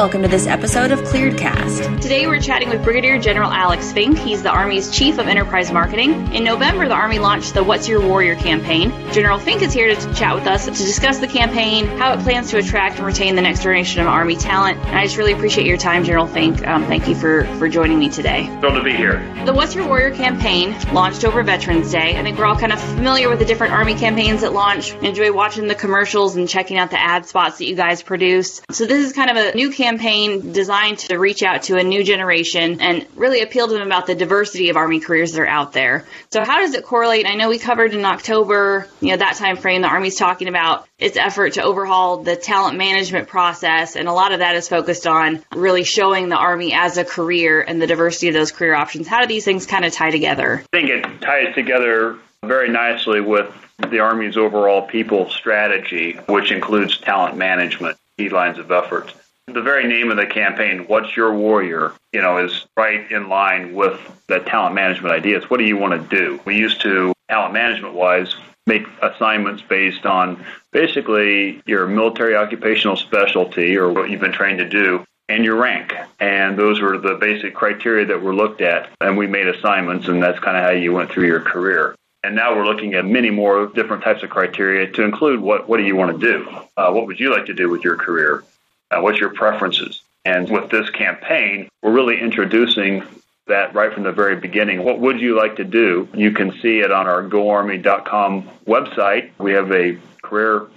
welcome to this episode of Clearedcast. Today we're chatting with Brigadier General Alex Fink. He's the Army's Chief of Enterprise Marketing. In November, the Army launched the What's Your Warrior campaign. General Fink is here to chat with us to discuss the campaign, how it plans to attract and retain the next generation of Army talent. And I just really appreciate your time, General Fink. Um, thank you for, for joining me today. Thrilled to be here. The What's Your Warrior campaign launched over Veterans Day. I think we're all kind of familiar with the different Army campaigns that launch. Enjoy watching the commercials and checking out the ad spots that you guys produce. So this is kind of a new campaign designed to reach out to a new generation and really appeal to them about the diversity of Army careers that are out there. So how does it correlate? I know we covered in October, you know, that time frame, the Army's talking about its effort to overhaul the talent management process, and a lot of that is focused on really showing the Army as a career and the diversity of those career options. How do these things kind of tie together? I think it ties together very nicely with the Army's overall people strategy, which includes talent management, key lines of effort. The very name of the campaign, What's Your Warrior, you know, is right in line with the talent management ideas. What do you want to do? We used to, talent management wise, make assignments based on basically your military occupational specialty or what you've been trained to do and your rank. And those were the basic criteria that were looked at. And we made assignments, and that's kind of how you went through your career. And now we're looking at many more different types of criteria to include what, what do you want to do? Uh, what would you like to do with your career? Uh, what's your preferences? And with this campaign, we're really introducing that right from the very beginning. What would you like to do? You can see it on our goarmy.com website. We have a career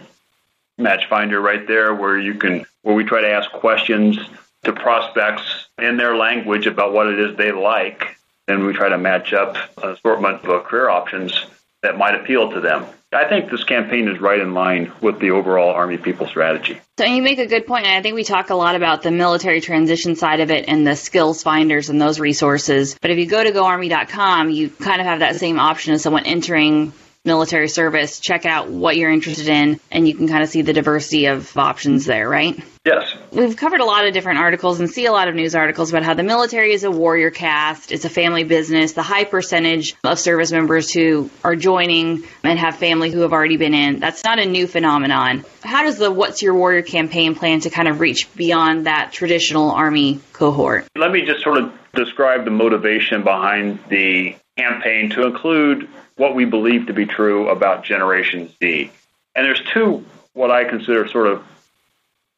match finder right there where you can where we try to ask questions to prospects in their language about what it is they like and we try to match up an assortment of career options that might appeal to them. I think this campaign is right in line with the overall Army people strategy. So you make a good point. I think we talk a lot about the military transition side of it and the skills finders and those resources. But if you go to goarmy.com, you kind of have that same option as someone entering military service, check out what you're interested in, and you can kind of see the diversity of options there, right? Yes. We've covered a lot of different articles and see a lot of news articles about how the military is a warrior caste, it's a family business, the high percentage of service members who are joining and have family who have already been in. That's not a new phenomenon. How does the What's Your Warrior campaign plan to kind of reach beyond that traditional Army cohort? Let me just sort of describe the motivation behind the campaign to include what we believe to be true about Generation Z. And there's two, what I consider sort of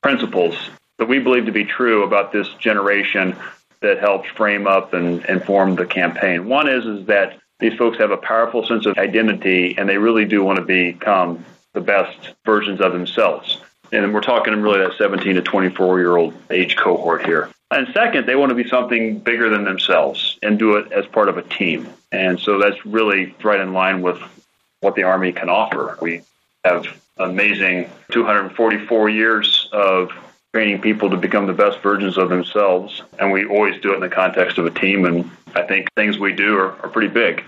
principles that we believe to be true about this generation that helped frame up and, and form the campaign. One is, is that these folks have a powerful sense of identity and they really do want to become the best versions of themselves. And we're talking really that 17 to 24 year old age cohort here. And second, they want to be something bigger than themselves and do it as part of a team. And so that's really right in line with what the Army can offer. We have amazing 244 years of training people to become the best versions of themselves. And we always do it in the context of a team. And I think things we do are, are pretty big,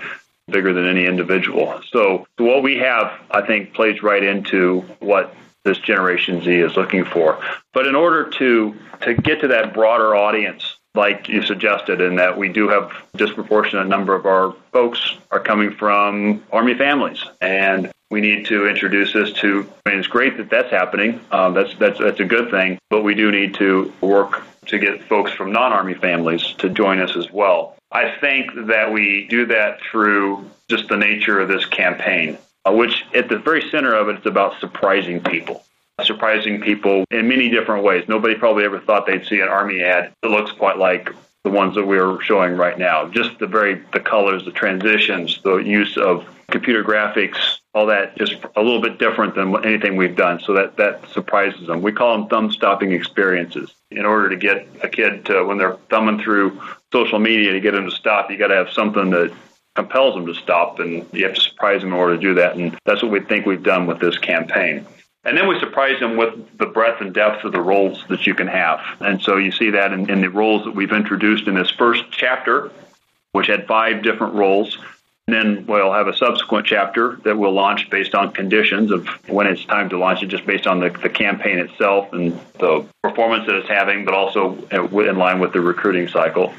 bigger than any individual. So what we have, I think, plays right into what this Generation Z is looking for. But in order to to get to that broader audience, like you suggested, in that we do have disproportionate number of our folks are coming from Army families, and we need to introduce this to. I mean, it's great that that's happening. Um, that's that's that's a good thing, but we do need to work to get folks from non-Army families to join us as well. I think that we do that through just the nature of this campaign, uh, which at the very center of it, it's about surprising people surprising people in many different ways. Nobody probably ever thought they'd see an army ad that looks quite like the ones that we're showing right now. Just the very the colors, the transitions, the use of computer graphics, all that just a little bit different than anything we've done. So that that surprises them. We call them thumb stopping experiences. In order to get a kid to when they're thumbing through social media to get them to stop, you got to have something that compels them to stop, and you have to surprise them in order to do that. And that's what we think we've done with this campaign. And then we surprise them with the breadth and depth of the roles that you can have. And so you see that in, in the roles that we've introduced in this first chapter, which had five different roles. And then we'll have a subsequent chapter that we'll launch based on conditions of when it's time to launch it, just based on the, the campaign itself and the performance that it's having, but also uh, in line with the recruiting cycle.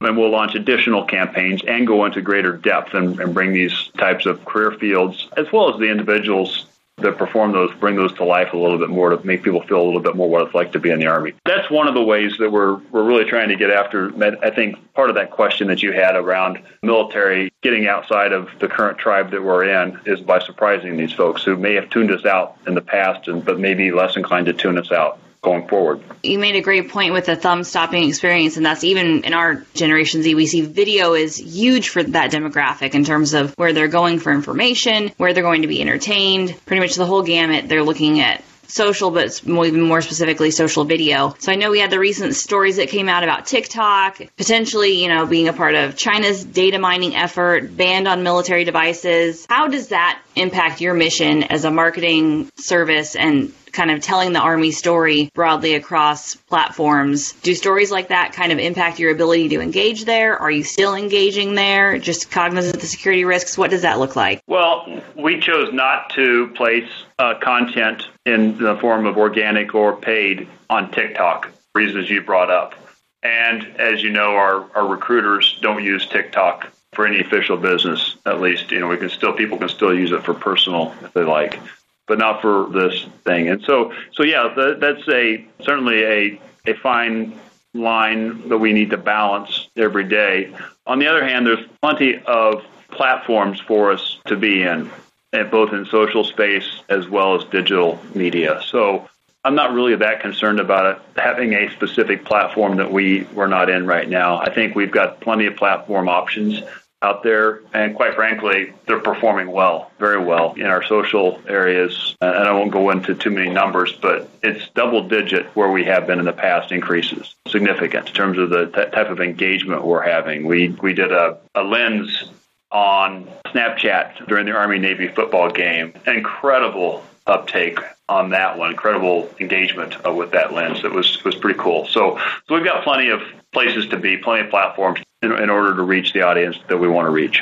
And we'll launch additional campaigns and go into greater depth and, and bring these types of career fields, as well as the individuals that perform those bring those to life a little bit more to make people feel a little bit more what it's like to be in the Army. That's one of the ways that we're, we're really trying to get after. I think part of that question that you had around military getting outside of the current tribe that we're in is by surprising these folks who may have tuned us out in the past, and, but maybe less inclined to tune us out going forward. You made a great point with the thumb stopping experience, and that's even in our Generation Z, we see video is huge for that demographic in terms of where they're going for information, where they're going to be entertained, pretty much the whole gamut. They're looking at social, but even more specifically social video. So I know we had the recent stories that came out about TikTok, potentially, you know, being a part of China's data mining effort, banned on military devices. How does that impact your mission as a marketing service and kind of telling the Army story broadly across platforms. Do stories like that kind of impact your ability to engage there? Are you still engaging there? Just cognizant of the security risks? What does that look like? Well, we chose not to place uh, content in the form of organic or paid on TikTok, reasons you brought up. And as you know, our, our recruiters don't use TikTok for any official business. At least, you know, we can still people can still use it for personal if they like but not for this thing. And so, so yeah, that, that's a certainly a a fine line that we need to balance every day. On the other hand, there's plenty of platforms for us to be in, Eh, both in social space as well as digital media. So I'm not really that concerned about it having a specific platform that we we're not in right now. I think we've got plenty of platform options out there, and quite frankly, they're performing well, very well in our social areas. And I won't go into too many numbers, but it's double digit where we have been in the past increases, significant in terms of the t- type of engagement we're having. We we did a, a lens on Snapchat during the Army Navy football game. Incredible uptake on that one. Incredible engagement uh, with that lens. It was it was pretty cool. So so we've got plenty of places to be, plenty of platforms in, in order to reach the audience that we want to reach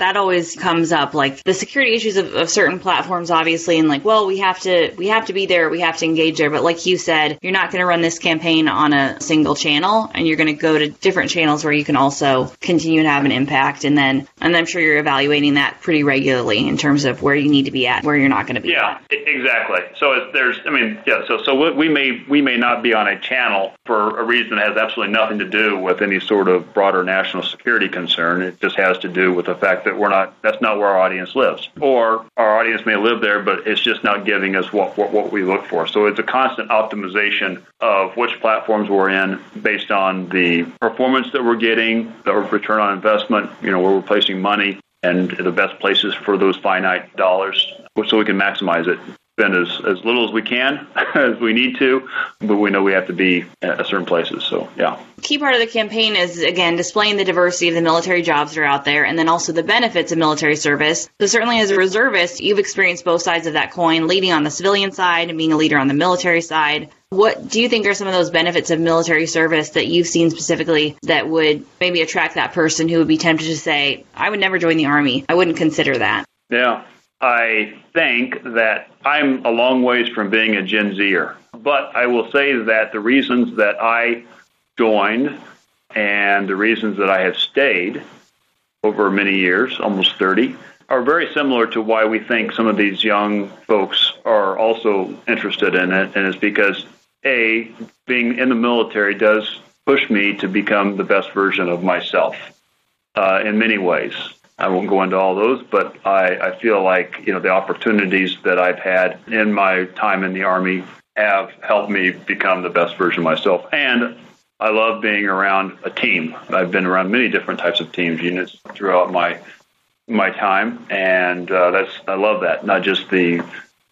that always comes up like the security issues of, of, certain platforms obviously and like well we have to we have to be there we have to engage there. But like you said you're not going to run this campaign on a single channel and you're going to go to different channels where you can also continue to have an impact. And then and i'm sure you're evaluating that pretty regularly in terms of where you need to be at where you're not going to be yeah at. exactly. So there's i mean yeah so so we may we may not be on a channel for a reason that has absolutely nothing to do with any sort of broader national security concern. It just has to do with the fact that that we're not that's not where our audience lives. Or our audience may live there but it's just not giving us what, what, what we look for. So it's a constant optimization of which platforms we're in based on the performance that we're getting the return on investment you know where we're placing money and the best places for those finite dollars so we can maximize it spend as, as little as we can as we need to, but we know we have to be at certain places. So, yeah. Key part of the campaign is, again, displaying the diversity of the military jobs that are out there and then also the benefits of military service. So, certainly as a reservist, you've experienced both sides of that coin, leading on the civilian side and being a leader on the military side. What do you think are some of those benefits of military service that you've seen specifically that would maybe attract that person who would be tempted to say, I would never join the Army? I wouldn't consider that. Yeah. I think that I'm a long ways from being a Gen Zer. But I will say that the reasons that I joined and the reasons that I have stayed over many years, almost 30, are very similar to why we think some of these young folks are also interested in it. And it's because, A, being in the military does push me to become the best version of myself uh, in many ways. I won't go into all those, but I, I feel like you know the opportunities that I've had in my time in the Army have helped me become the best version of myself. And I love being around a team. I've been around many different types of teams units throughout my my time, and uh, that's I love that. Not just the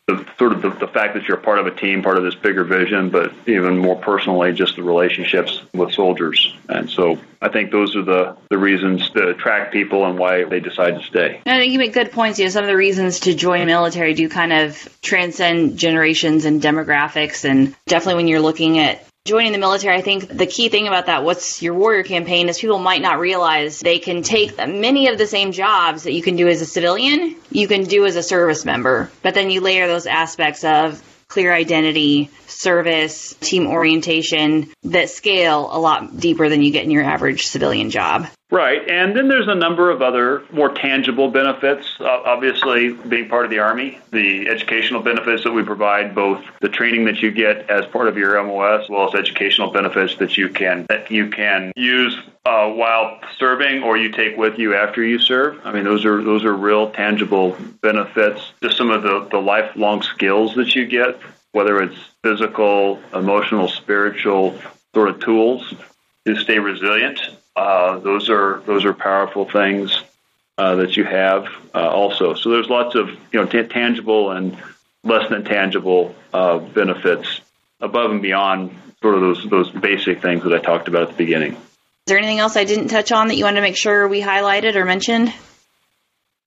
the sort of the, the fact that you're part of a team, part of this bigger vision, but even more personally, just the relationships with soldiers. And so I think those are the, the reasons to attract people and why they decide to stay. I think you make good points. You know, some of the reasons to join the military do kind of transcend generations and demographics. And definitely when you're looking at joining the military, I think the key thing about that, what's your warrior campaign, is people might not realize they can take many of the same jobs that you can do as a civilian, you can do as a service member. But then you layer those aspects of clear identity, service, team orientation that scale a lot deeper than you get in your average civilian job. Right, and then there's a number of other more tangible benefits. Uh, obviously, being part of the Army, the educational benefits that we provide, both the training that you get as part of your MOS, as well as educational benefits that you can that you can use uh, while serving or you take with you after you serve. I mean, those are those are real tangible benefits. Just some of the, the lifelong skills that you get, whether it's physical, emotional, spiritual sort of tools to stay resilient uh, those are those are powerful things uh, that you have uh, also. So there's lots of you know t- tangible and less than tangible uh, benefits above and beyond sort of those those basic things that I talked about at the beginning. Is there anything else I didn't touch on that you wanted to make sure we highlighted or mentioned?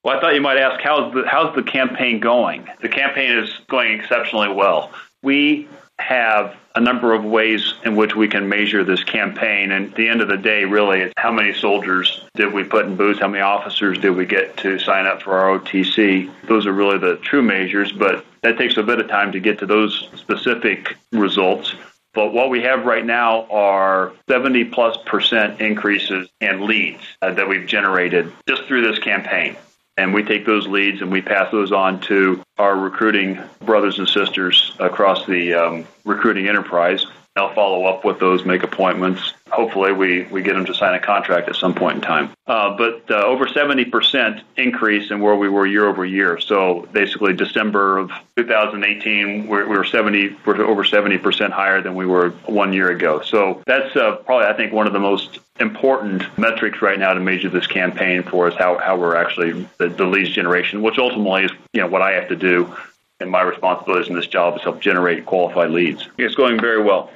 Well, I thought you might ask how's the how's the campaign going? The campaign is going exceptionally well. We have a number of ways in which we can measure this campaign. And at the end of the day, really, it's how many soldiers did we put in boots? How many officers did we get to sign up for ROTC? Those are really the true measures, but that takes a bit of time to get to those specific results. But what we have right now are 70 plus percent increases in leads uh, that we've generated just through this campaign and we take those leads and we pass those on to our recruiting brothers and sisters across the um, recruiting enterprise. They'll follow up with those, make appointments. Hopefully, we, we get them to sign a contract at some point in time. Uh, but uh, over 70% increase in where we were year over year. So basically, December of 2018, we're, we were 70, we're over 70% higher than we were one year ago. So that's uh, probably, I think, one of the most important metrics right now to measure this campaign for us, how, how we're actually the, the leads generation, which ultimately is you know what I have to do and my responsibilities in this job is help generate qualified leads. It's going very well.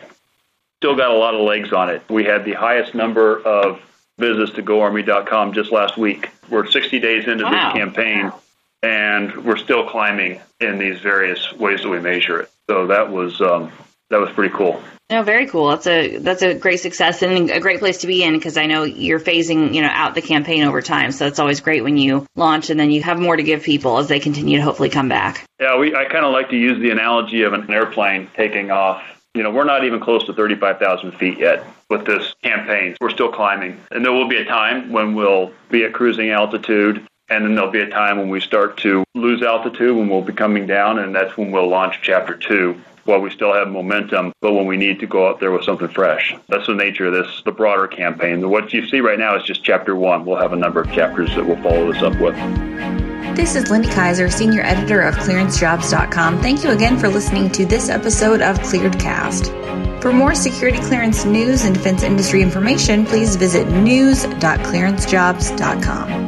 Still got a lot of legs on it. We had the highest number of visits to GoArmy.com just last week. We're 60 days into wow. this campaign, and we're still climbing in these various ways that we measure it. So that was um, that was pretty cool. No, very cool. That's a that's a great success and a great place to be in because I know you're phasing you know out the campaign over time. So it's always great when you launch and then you have more to give people as they continue to hopefully come back. Yeah, we I kind of like to use the analogy of an airplane taking off. You know, we're not even close to 35,000 feet yet with this campaign. We're still climbing, and there will be a time when we'll be at cruising altitude and then there'll be a time when we start to lose altitude when we'll be coming down, and that's when we'll launch chapter two while we still have momentum, but when we need to go out there with something fresh. That's the nature of this, the broader campaign. What you see right now is just chapter one. We'll have a number of chapters that we'll follow this up with. This is Lindy Kyzer, Senior Editor of ClearanceJobs.com. Thank you again for listening to this episode of ClearedCast. For more security clearance news and defense industry information, please visit news.clearancejobs.com.